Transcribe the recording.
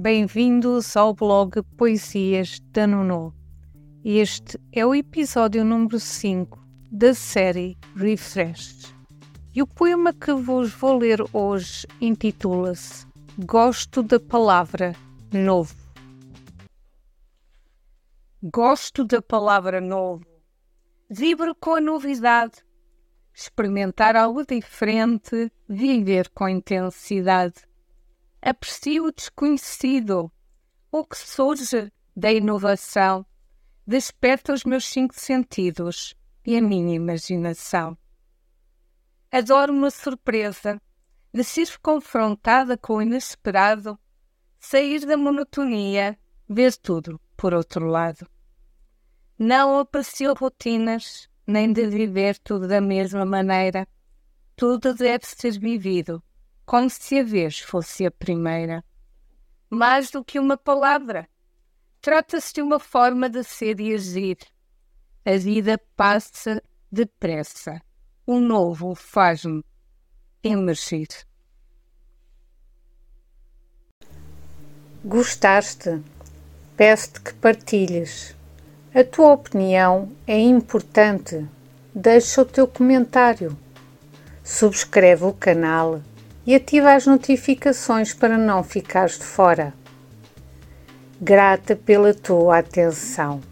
Bem-vindos ao blog Poesias da Nuno. Este é o episódio número 5 da série Refresh. E o poema que vos vou ler hoje intitula-se Gosto da palavra novo. Gosto da palavra novo. Vibro com a novidade. Experimentar algo diferente, viver com intensidade. Aprecio o desconhecido, o que surge da inovação. Desperta os meus cinco sentidos e a minha imaginação. Adoro uma surpresa, de ser confrontada com o inesperado, sair da monotonia, ver tudo por outro lado. Não aprecio rotinas, nem de viver tudo da mesma maneira. Tudo deve ser vivido, como se a vez fosse a primeira. Mais do que uma palavra, trata-se de uma forma de ser e agir. A vida passa depressa. O novo faz-me emergir. Gostaste? Peço-te que partilhes. A tua opinião é importante. Deixa o teu comentário. Subscreve o canal e ativa as notificações para não ficares de fora. Grata pela tua atenção.